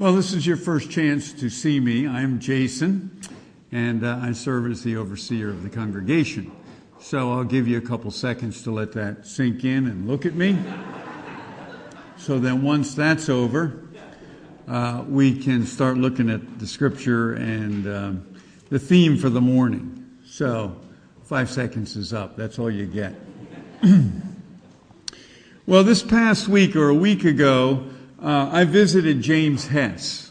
Well, this is your first chance to see me. I'm Jason, and uh, I serve as the overseer of the congregation. So I'll give you a couple seconds to let that sink in and look at me. so then, once that's over, uh, we can start looking at the scripture and um, the theme for the morning. So, five seconds is up. That's all you get. well, this past week or a week ago, uh, I visited James Hess.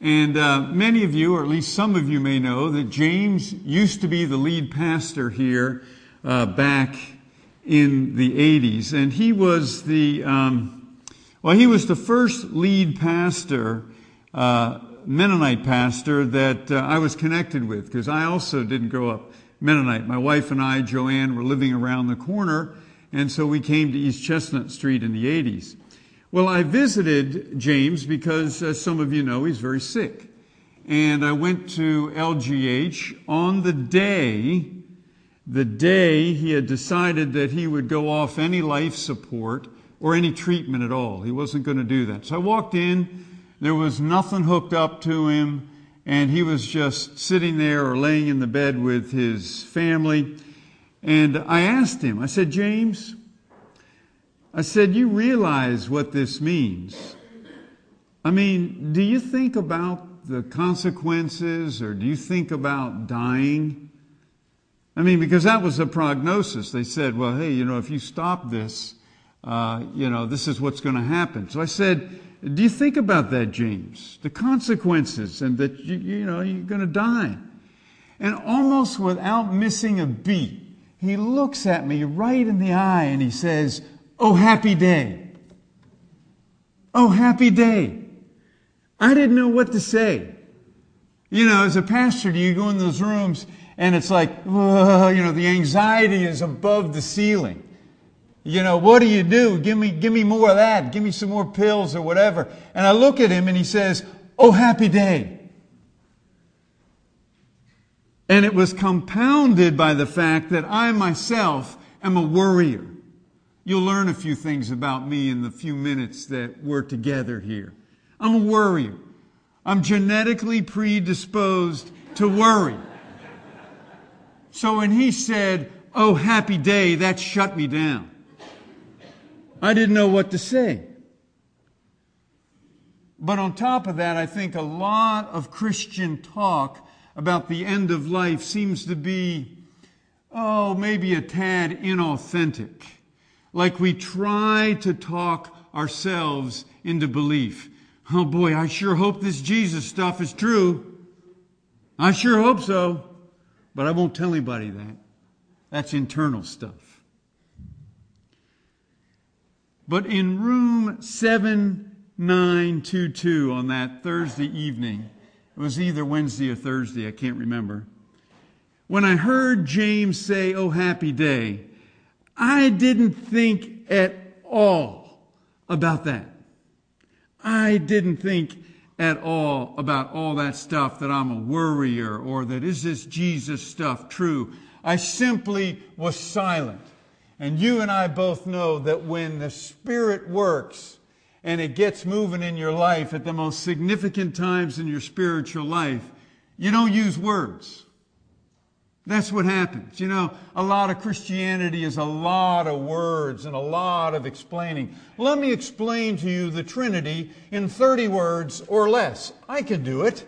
And uh, many of you, or at least some of you, may know that James used to be the lead pastor here uh, back in the 80s. And he was the, um, well, he was the first lead pastor, uh, Mennonite pastor, that uh, I was connected with, because I also didn't grow up Mennonite. My wife and I, Joanne, were living around the corner, and so we came to East Chestnut Street in the 80s. Well, I visited James because, as some of you know, he's very sick. And I went to LGH on the day, the day he had decided that he would go off any life support or any treatment at all. He wasn't going to do that. So I walked in, there was nothing hooked up to him, and he was just sitting there or laying in the bed with his family. And I asked him, I said, James, I said, You realize what this means. I mean, do you think about the consequences or do you think about dying? I mean, because that was a prognosis. They said, well, hey, you know, if you stop this, uh, you know, this is what's going to happen. So I said, do you think about that, James? The consequences and that, you, you know, you're going to die. And almost without missing a beat, he looks at me right in the eye and he says, Oh, happy day. Oh, happy day. I didn't know what to say. You know, as a pastor, do you go in those rooms and it's like, you know, the anxiety is above the ceiling. You know, what do you do? Give me, give me more of that. Give me some more pills or whatever. And I look at him and he says, Oh, happy day. And it was compounded by the fact that I myself am a worrier. You'll learn a few things about me in the few minutes that we're together here. I'm a worrier. I'm genetically predisposed to worry. So when he said, Oh, happy day, that shut me down. I didn't know what to say. But on top of that, I think a lot of Christian talk about the end of life seems to be, oh, maybe a tad inauthentic like we try to talk ourselves into belief. Oh boy, I sure hope this Jesus stuff is true. I sure hope so. But I won't tell anybody that. That's internal stuff. But in room 7922 on that Thursday evening, it was either Wednesday or Thursday, I can't remember. When I heard James say, Oh, happy day, I didn't think at all about that. I didn't think at all about all that stuff that I'm a worrier or that is this Jesus stuff true. I simply was silent. And you and I both know that when the Spirit works and it gets moving in your life at the most significant times in your spiritual life, you don't use words. That's what happens. You know, a lot of Christianity is a lot of words and a lot of explaining. Let me explain to you the Trinity in 30 words or less. I can do it.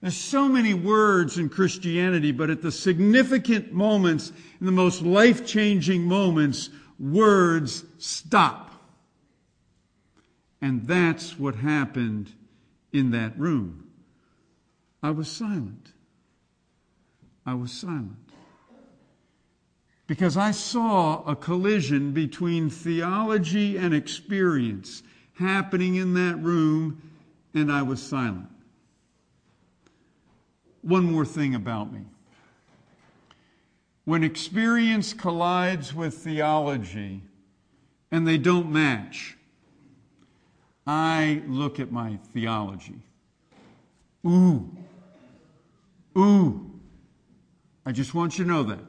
There's so many words in Christianity, but at the significant moments, in the most life changing moments, words stop. And that's what happened in that room. I was silent. I was silent. Because I saw a collision between theology and experience happening in that room, and I was silent. One more thing about me. When experience collides with theology and they don't match, I look at my theology. Ooh, Ooh. I just want you to know that.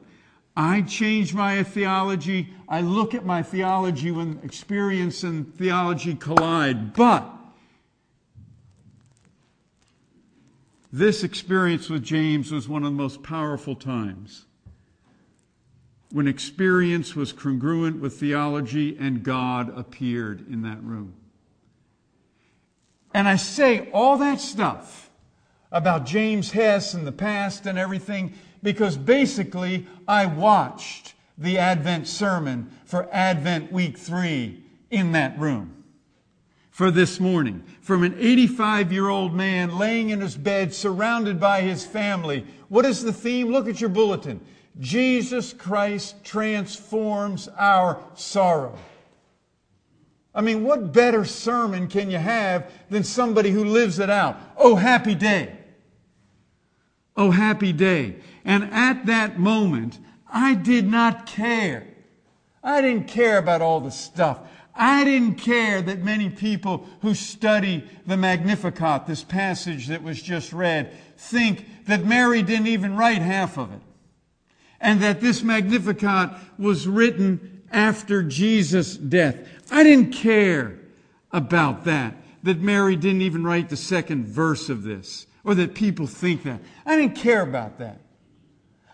I change my theology. I look at my theology when experience and theology collide. But this experience with James was one of the most powerful times when experience was congruent with theology and God appeared in that room. And I say all that stuff about James Hess and the past and everything because basically I watched the Advent sermon for Advent week three in that room for this morning from an 85 year old man laying in his bed surrounded by his family. What is the theme? Look at your bulletin. Jesus Christ transforms our sorrow. I mean, what better sermon can you have than somebody who lives it out? Oh, happy day. Oh, happy day. And at that moment, I did not care. I didn't care about all the stuff. I didn't care that many people who study the Magnificat, this passage that was just read, think that Mary didn't even write half of it and that this Magnificat was written after Jesus' death. I didn't care about that, that Mary didn't even write the second verse of this, or that people think that. I didn't care about that.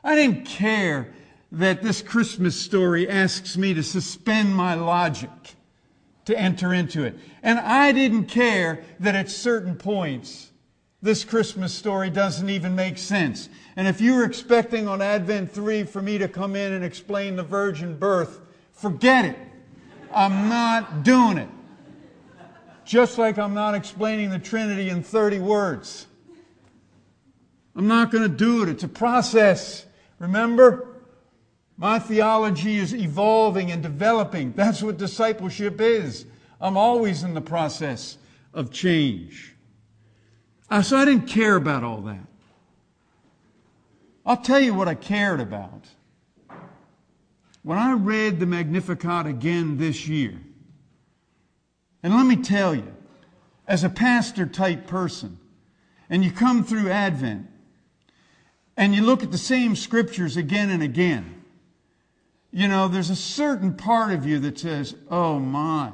I didn't care that this Christmas story asks me to suspend my logic to enter into it. And I didn't care that at certain points, this Christmas story doesn't even make sense. And if you were expecting on Advent 3 for me to come in and explain the virgin birth, forget it. I'm not doing it. Just like I'm not explaining the Trinity in 30 words. I'm not going to do it. It's a process. Remember? My theology is evolving and developing. That's what discipleship is. I'm always in the process of change. Uh, so I didn't care about all that. I'll tell you what I cared about. When I read the Magnificat again this year, and let me tell you, as a pastor type person, and you come through Advent, and you look at the same scriptures again and again, you know, there's a certain part of you that says, oh my,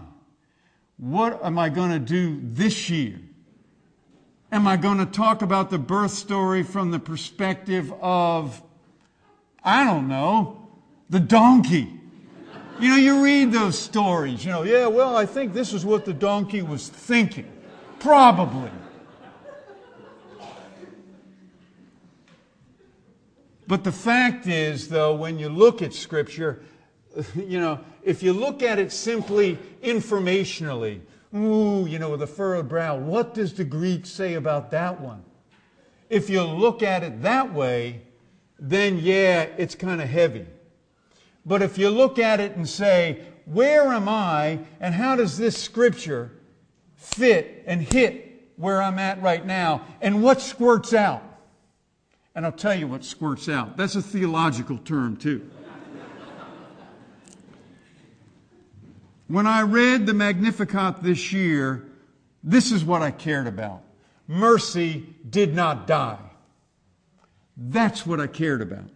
what am I going to do this year? Am I going to talk about the birth story from the perspective of, I don't know, the donkey? You know, you read those stories, you know, yeah, well, I think this is what the donkey was thinking. Probably. But the fact is, though, when you look at Scripture, you know, if you look at it simply informationally, Ooh, you know, with a furrowed brow. What does the Greek say about that one? If you look at it that way, then yeah, it's kind of heavy. But if you look at it and say, where am I and how does this scripture fit and hit where I'm at right now and what squirts out? And I'll tell you what squirts out. That's a theological term, too. When I read the Magnificat this year, this is what I cared about. Mercy did not die. That's what I cared about.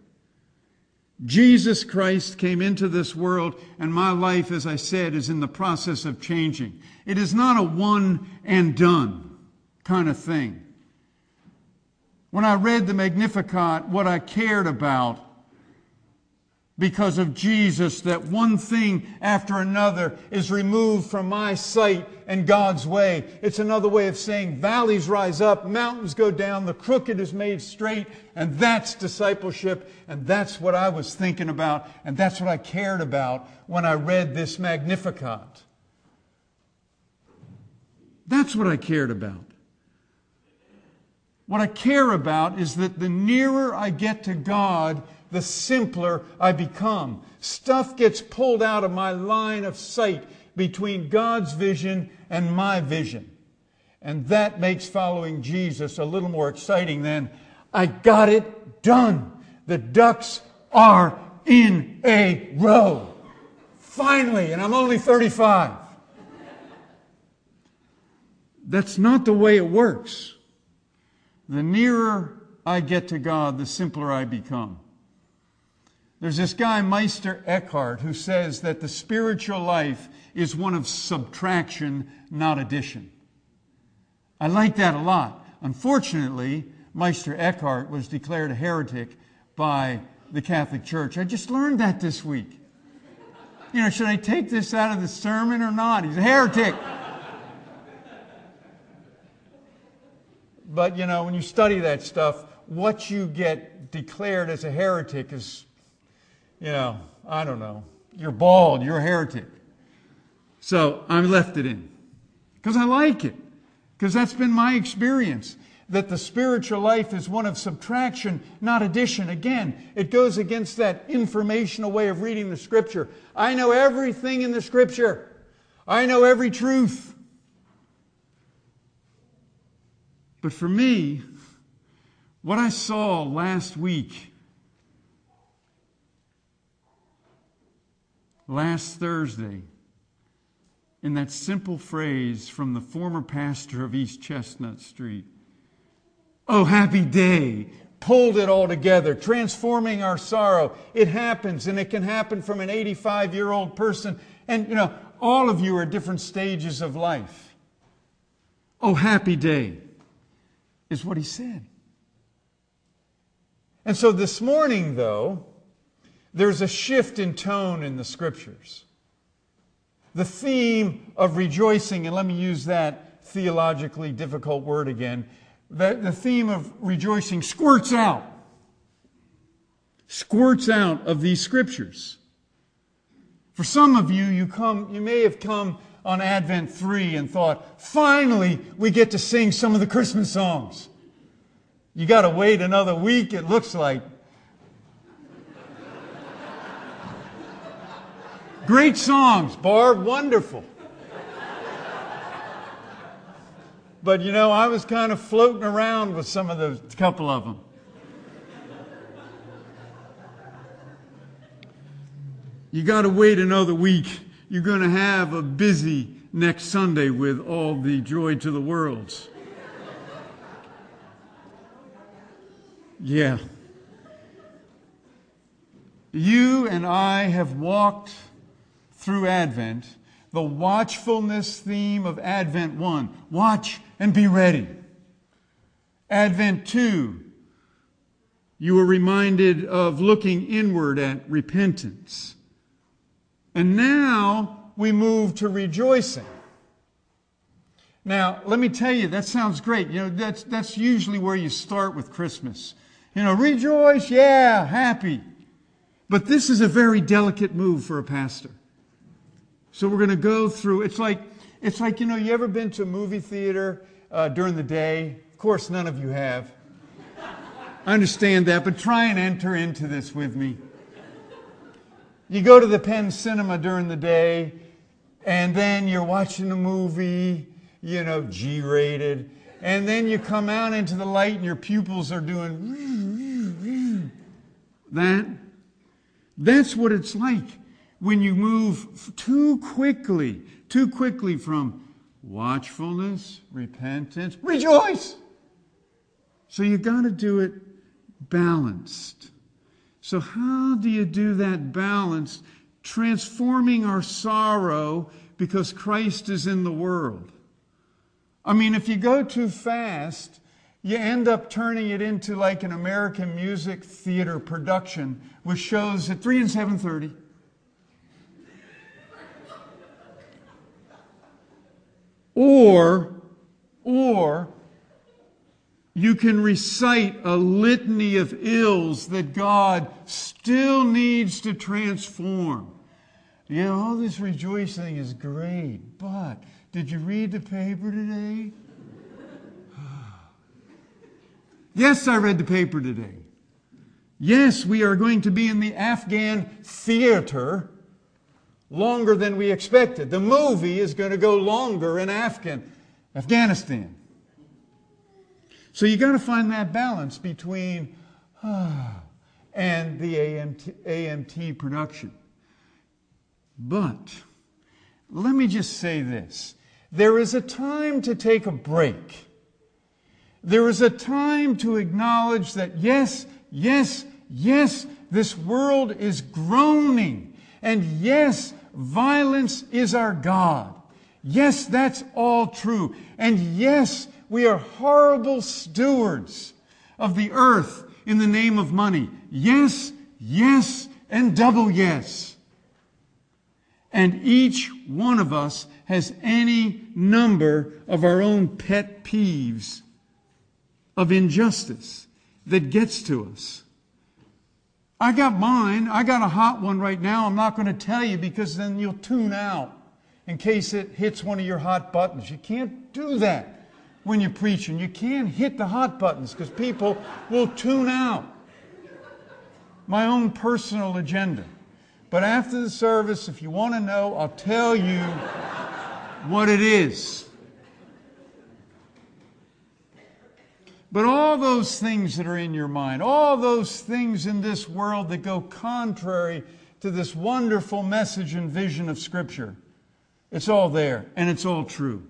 Jesus Christ came into this world, and my life, as I said, is in the process of changing. It is not a one and done kind of thing. When I read the Magnificat, what I cared about because of Jesus that one thing after another is removed from my sight and God's way. It's another way of saying valleys rise up, mountains go down, the crooked is made straight, and that's discipleship, and that's what I was thinking about, and that's what I cared about when I read this Magnificat. That's what I cared about. What I care about is that the nearer I get to God, the simpler I become. Stuff gets pulled out of my line of sight between God's vision and my vision. And that makes following Jesus a little more exciting than, I got it done. The ducks are in a row. Finally, and I'm only 35. That's not the way it works. The nearer I get to God, the simpler I become. There's this guy, Meister Eckhart, who says that the spiritual life is one of subtraction, not addition. I like that a lot. Unfortunately, Meister Eckhart was declared a heretic by the Catholic Church. I just learned that this week. You know, should I take this out of the sermon or not? He's a heretic. But, you know, when you study that stuff, what you get declared as a heretic is, you know, I don't know. You're bald, you're a heretic. So I left it in because I like it, because that's been my experience that the spiritual life is one of subtraction, not addition. Again, it goes against that informational way of reading the Scripture. I know everything in the Scripture, I know every truth. But for me, what I saw last week, last Thursday, in that simple phrase from the former pastor of East Chestnut Street Oh, happy day. Pulled it all together, transforming our sorrow. It happens, and it can happen from an 85 year old person. And, you know, all of you are at different stages of life. Oh, happy day is what he said. And so this morning, though, there's a shift in tone in the scriptures. The theme of rejoicing, and let me use that theologically difficult word again, the, the theme of rejoicing squirts out, squirts out of these scriptures. For some of you, you come, you may have come on Advent 3 and thought, finally, we get to sing some of the Christmas songs. You got to wait another week, it looks like. Great songs, Barb, wonderful. But you know, I was kind of floating around with some of those, couple of them. You got to wait another week. You're going to have a busy next Sunday with all the joy to the worlds. Yeah. You and I have walked through Advent the watchfulness theme of Advent 1 watch and be ready. Advent 2, you were reminded of looking inward at repentance. And now we move to rejoicing. Now, let me tell you, that sounds great. You know, that's, that's usually where you start with Christmas. You know, rejoice, yeah, happy. But this is a very delicate move for a pastor. So we're going to go through, it's like, it's like, you know, you ever been to a movie theater uh, during the day? Of course, none of you have. I understand that, but try and enter into this with me. You go to the Penn Cinema during the day, and then you're watching a movie, you know, G rated, and then you come out into the light and your pupils are doing that. That's what it's like when you move too quickly, too quickly from watchfulness, repentance, rejoice. So you've got to do it balanced. So, how do you do that balance? Transforming our sorrow because Christ is in the world. I mean, if you go too fast, you end up turning it into like an American music theater production with shows at 3 and 7:30 Or, or, you can recite a litany of ills that God still needs to transform. You know, all this rejoicing is great, but did you read the paper today? yes, I read the paper today. Yes, we are going to be in the Afghan theater longer than we expected. The movie is going to go longer in Afghan, Afghanistan. So you got to find that balance between and the AMT, AMT production. But let me just say this there is a time to take a break. There is a time to acknowledge that, yes, yes, Yes, this world is groaning. And yes, violence is our God. Yes, that's all true. And yes, we are horrible stewards of the earth in the name of money. Yes, yes, and double yes. And each one of us has any number of our own pet peeves of injustice that gets to us. I got mine. I got a hot one right now. I'm not going to tell you because then you'll tune out in case it hits one of your hot buttons. You can't do that when you're preaching. You can't hit the hot buttons because people will tune out. My own personal agenda. But after the service, if you want to know, I'll tell you what it is. But all those things that are in your mind, all those things in this world that go contrary to this wonderful message and vision of Scripture, it's all there and it's all true.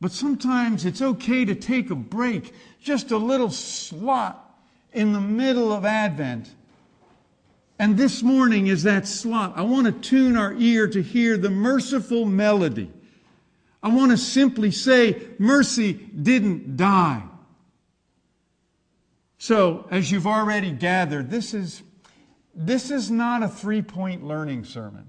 But sometimes it's okay to take a break, just a little slot in the middle of Advent. And this morning is that slot. I want to tune our ear to hear the merciful melody. I want to simply say, mercy didn't die. So, as you've already gathered, this is, this is not a three point learning sermon.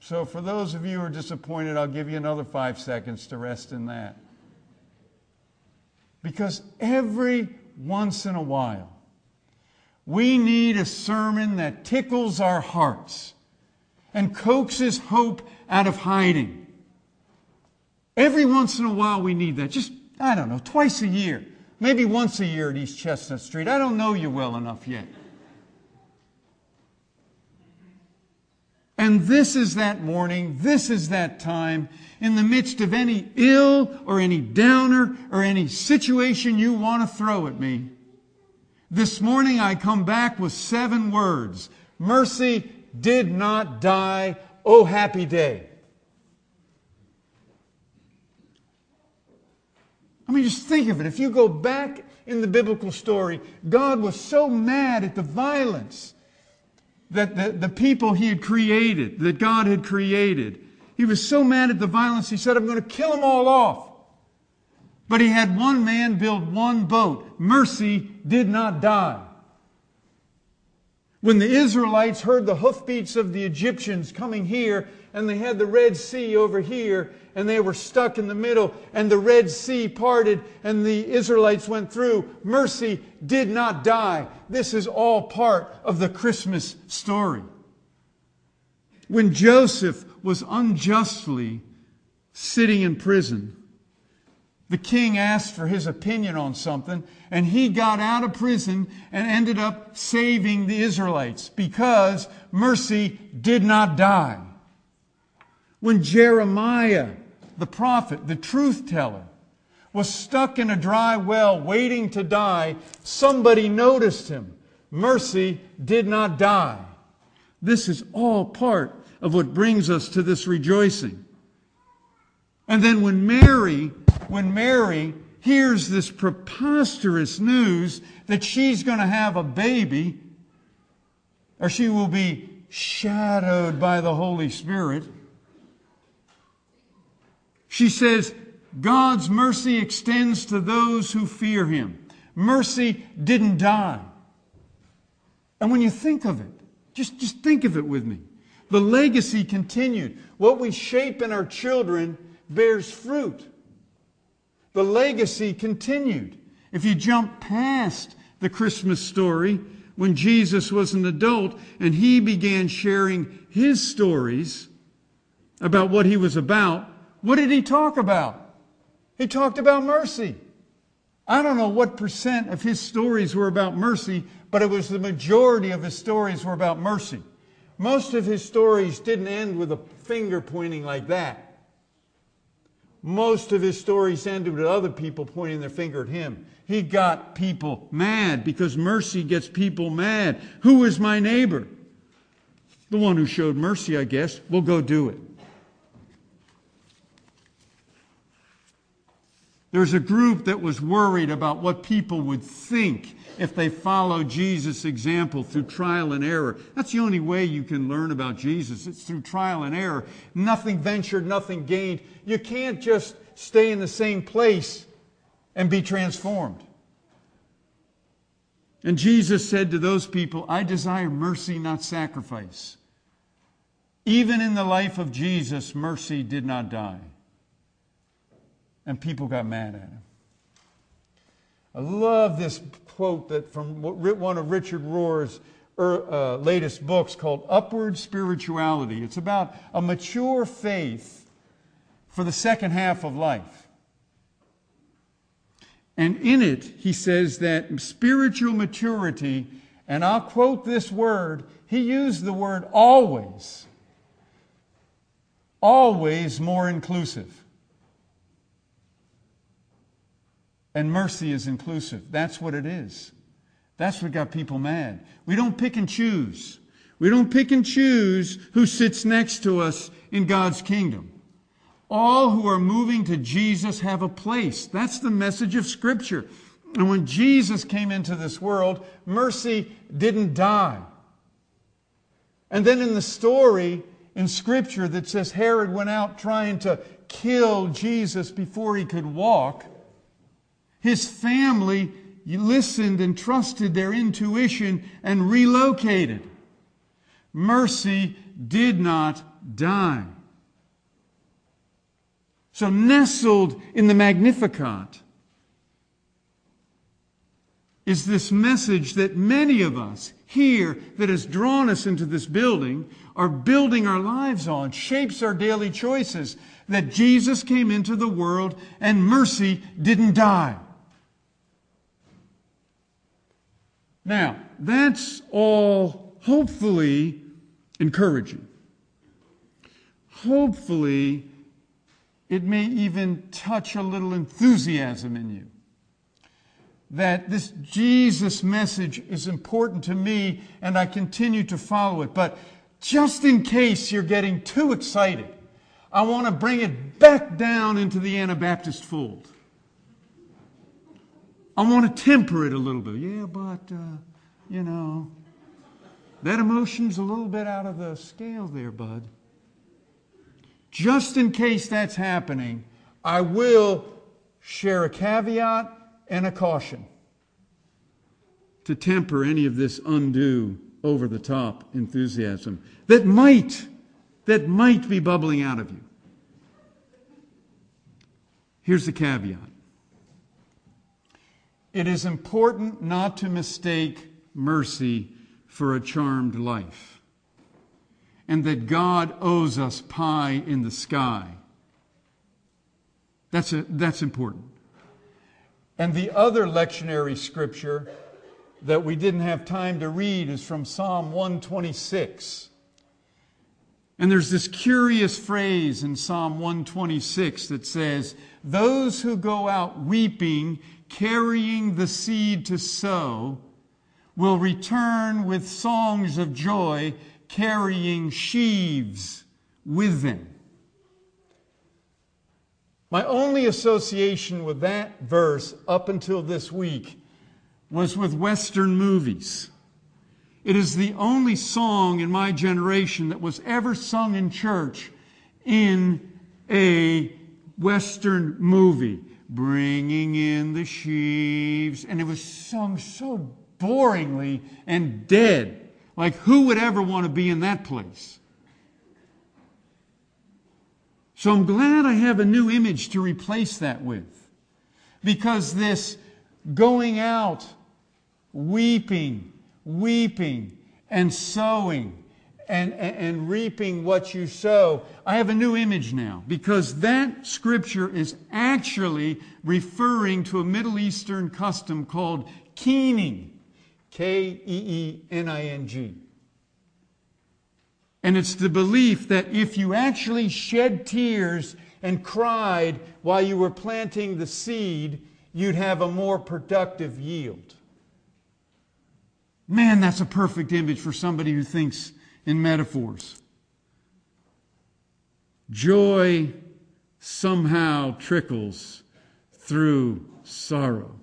So, for those of you who are disappointed, I'll give you another five seconds to rest in that. Because every once in a while, we need a sermon that tickles our hearts and coaxes hope out of hiding. Every once in a while, we need that. Just, I don't know, twice a year. Maybe once a year at East Chestnut Street. I don't know you well enough yet. And this is that morning, this is that time, in the midst of any ill or any downer or any situation you want to throw at me. This morning I come back with seven words. Mercy did not die. Oh, happy day. I mean, just think of it. If you go back in the biblical story, God was so mad at the violence that the, the people he had created, that God had created. He was so mad at the violence, he said, I'm going to kill them all off. But he had one man build one boat. Mercy did not die. When the Israelites heard the hoofbeats of the Egyptians coming here, and they had the Red Sea over here, and they were stuck in the middle, and the Red Sea parted, and the Israelites went through. Mercy did not die. This is all part of the Christmas story. When Joseph was unjustly sitting in prison, the king asked for his opinion on something, and he got out of prison and ended up saving the Israelites because mercy did not die. When Jeremiah, the prophet, the truth teller, was stuck in a dry well waiting to die, somebody noticed him. Mercy did not die. This is all part of what brings us to this rejoicing. And then when Mary when Mary hears this preposterous news that she's going to have a baby, or she will be shadowed by the Holy Spirit, she says, God's mercy extends to those who fear him. Mercy didn't die. And when you think of it, just, just think of it with me. The legacy continued. What we shape in our children bears fruit the legacy continued. If you jump past the Christmas story, when Jesus was an adult and he began sharing his stories about what he was about, what did he talk about? He talked about mercy. I don't know what percent of his stories were about mercy, but it was the majority of his stories were about mercy. Most of his stories didn't end with a finger pointing like that. Most of his stories ended with other people pointing their finger at him. He got people mad because mercy gets people mad. Who is my neighbor? The one who showed mercy, I guess. We'll go do it. There's a group that was worried about what people would think if they followed Jesus' example through trial and error. That's the only way you can learn about Jesus. It's through trial and error. Nothing ventured, nothing gained. You can't just stay in the same place and be transformed. And Jesus said to those people, I desire mercy, not sacrifice. Even in the life of Jesus, mercy did not die. And people got mad at him. I love this quote that from one of Richard Rohr's uh, latest books called Upward Spirituality. It's about a mature faith for the second half of life. And in it, he says that spiritual maturity, and I'll quote this word, he used the word always, always more inclusive. And mercy is inclusive. That's what it is. That's what got people mad. We don't pick and choose. We don't pick and choose who sits next to us in God's kingdom. All who are moving to Jesus have a place. That's the message of Scripture. And when Jesus came into this world, mercy didn't die. And then in the story in Scripture that says Herod went out trying to kill Jesus before he could walk, his family listened and trusted their intuition and relocated. Mercy did not die. So, nestled in the Magnificat is this message that many of us here that has drawn us into this building are building our lives on, shapes our daily choices. That Jesus came into the world and mercy didn't die. Now, that's all hopefully encouraging. Hopefully it may even touch a little enthusiasm in you. That this Jesus message is important to me and I continue to follow it. But just in case you're getting too excited, I want to bring it back down into the Anabaptist fold. I want to temper it a little bit. Yeah, but, uh, you know, that emotion's a little bit out of the scale there, bud. Just in case that's happening, I will share a caveat and a caution to temper any of this undue, over the top enthusiasm that might, that might be bubbling out of you. Here's the caveat. It is important not to mistake mercy for a charmed life and that God owes us pie in the sky. That's, a, that's important. And the other lectionary scripture that we didn't have time to read is from Psalm 126. And there's this curious phrase in Psalm 126 that says, Those who go out weeping, carrying the seed to sow, will return with songs of joy carrying sheaves with them. My only association with that verse up until this week was with Western movies. It is the only song in my generation that was ever sung in church in a Western movie. Bringing in the sheaves. And it was sung so boringly and dead. Like, who would ever want to be in that place? So I'm glad I have a new image to replace that with. Because this going out, weeping, weeping, and sowing, and, and, and, reaping what you sow. I have a new image now because that scripture is actually referring to a Middle Eastern custom called keening. K E E N I N G. And it's the belief that if you actually shed tears and cried while you were planting the seed, you'd have a more productive yield. Man, that's a perfect image for somebody who thinks in metaphors. Joy somehow trickles through sorrow.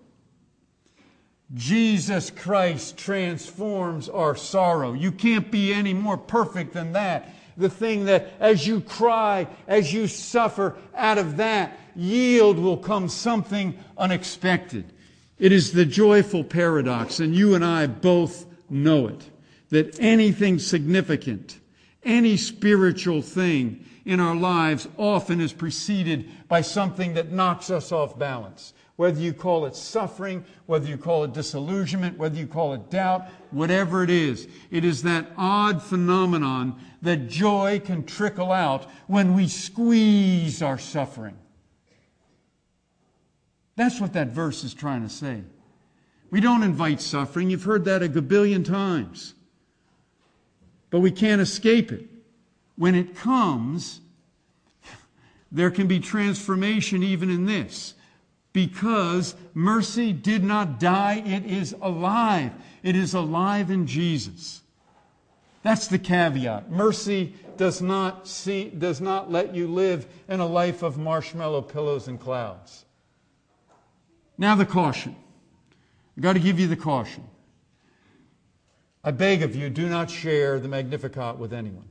Jesus Christ transforms our sorrow. You can't be any more perfect than that. The thing that as you cry, as you suffer, out of that yield will come something unexpected. It is the joyful paradox, and you and I both know it, that anything significant, any spiritual thing in our lives often is preceded by something that knocks us off balance. Whether you call it suffering, whether you call it disillusionment, whether you call it doubt, whatever it is, it is that odd phenomenon that joy can trickle out when we squeeze our suffering. That's what that verse is trying to say. We don't invite suffering. You've heard that a gabillion times. But we can't escape it. When it comes, there can be transformation even in this. Because mercy did not die, it is alive. It is alive in Jesus. That's the caveat. Mercy does not, see, does not let you live in a life of marshmallow pillows and clouds. Now, the caution. I've got to give you the caution. I beg of you, do not share the Magnificat with anyone.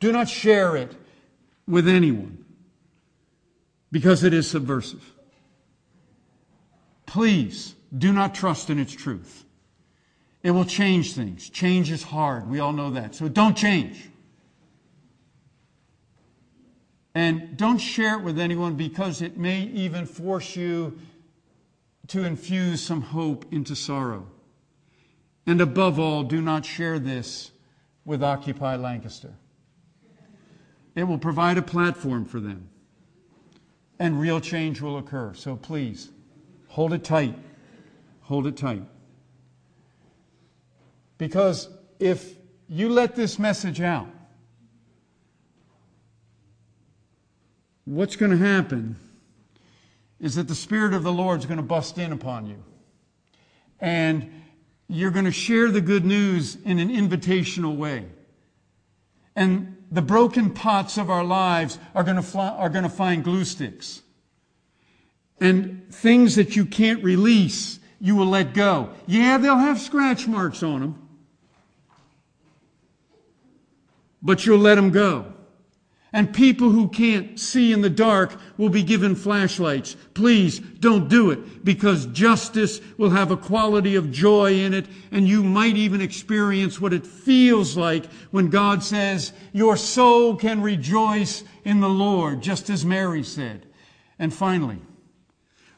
Do not share it with anyone because it is subversive. Please do not trust in its truth. It will change things. Change is hard. We all know that. So don't change. And don't share it with anyone because it may even force you to infuse some hope into sorrow. And above all, do not share this with Occupy Lancaster. It will provide a platform for them, and real change will occur. So please, hold it tight. Hold it tight. Because if you let this message out, what's going to happen is that the Spirit of the Lord is going to bust in upon you. And you're going to share the good news in an invitational way. And the broken pots of our lives are going to, fly, are going to find glue sticks. And things that you can't release, you will let go. Yeah, they'll have scratch marks on them. But you'll let them go. And people who can't see in the dark will be given flashlights. Please don't do it because justice will have a quality of joy in it and you might even experience what it feels like when God says, your soul can rejoice in the Lord, just as Mary said. And finally,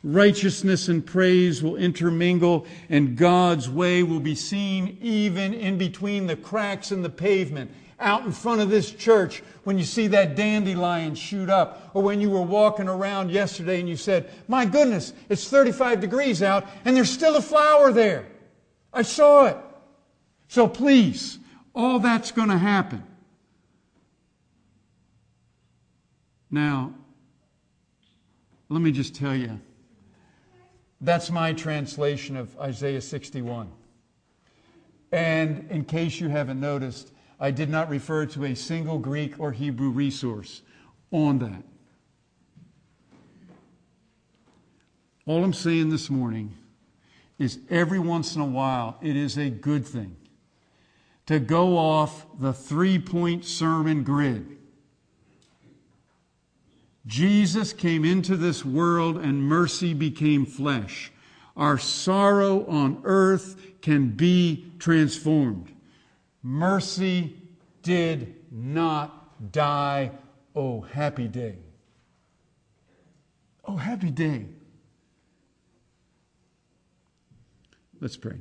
righteousness and praise will intermingle and God's way will be seen even in between the cracks in the pavement out in front of this church when you see that dandelion shoot up, or when you were walking around yesterday and you said, My goodness, it's 35 degrees out and there's still a flower there. I saw it. So please, all that's going to happen. Now, let me just tell you, that's my translation of Isaiah 61. And in case you haven't noticed, I did not refer to a single Greek or Hebrew resource on that. All I'm saying this morning is every once in a while, it is a good thing to go off the three point sermon grid. Jesus came into this world and mercy became flesh. Our sorrow on earth can be transformed. Mercy did not die. Oh, happy day. Oh, happy day. Let's pray.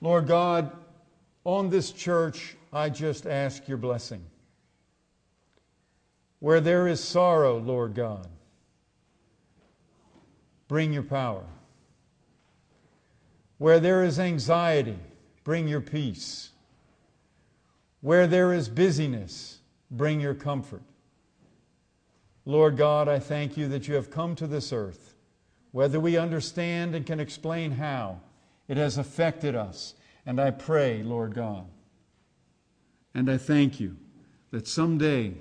Lord God, on this church, I just ask your blessing. Where there is sorrow, Lord God, bring your power. Where there is anxiety, bring your peace. Where there is busyness, bring your comfort. Lord God, I thank you that you have come to this earth. Whether we understand and can explain how, it has affected us. And I pray, Lord God, and I thank you that someday,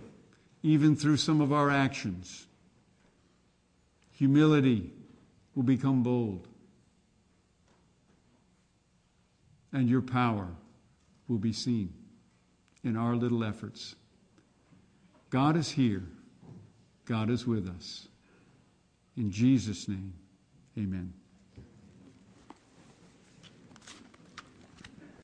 even through some of our actions, Humility will become bold. And your power will be seen in our little efforts. God is here. God is with us. In Jesus' name, amen.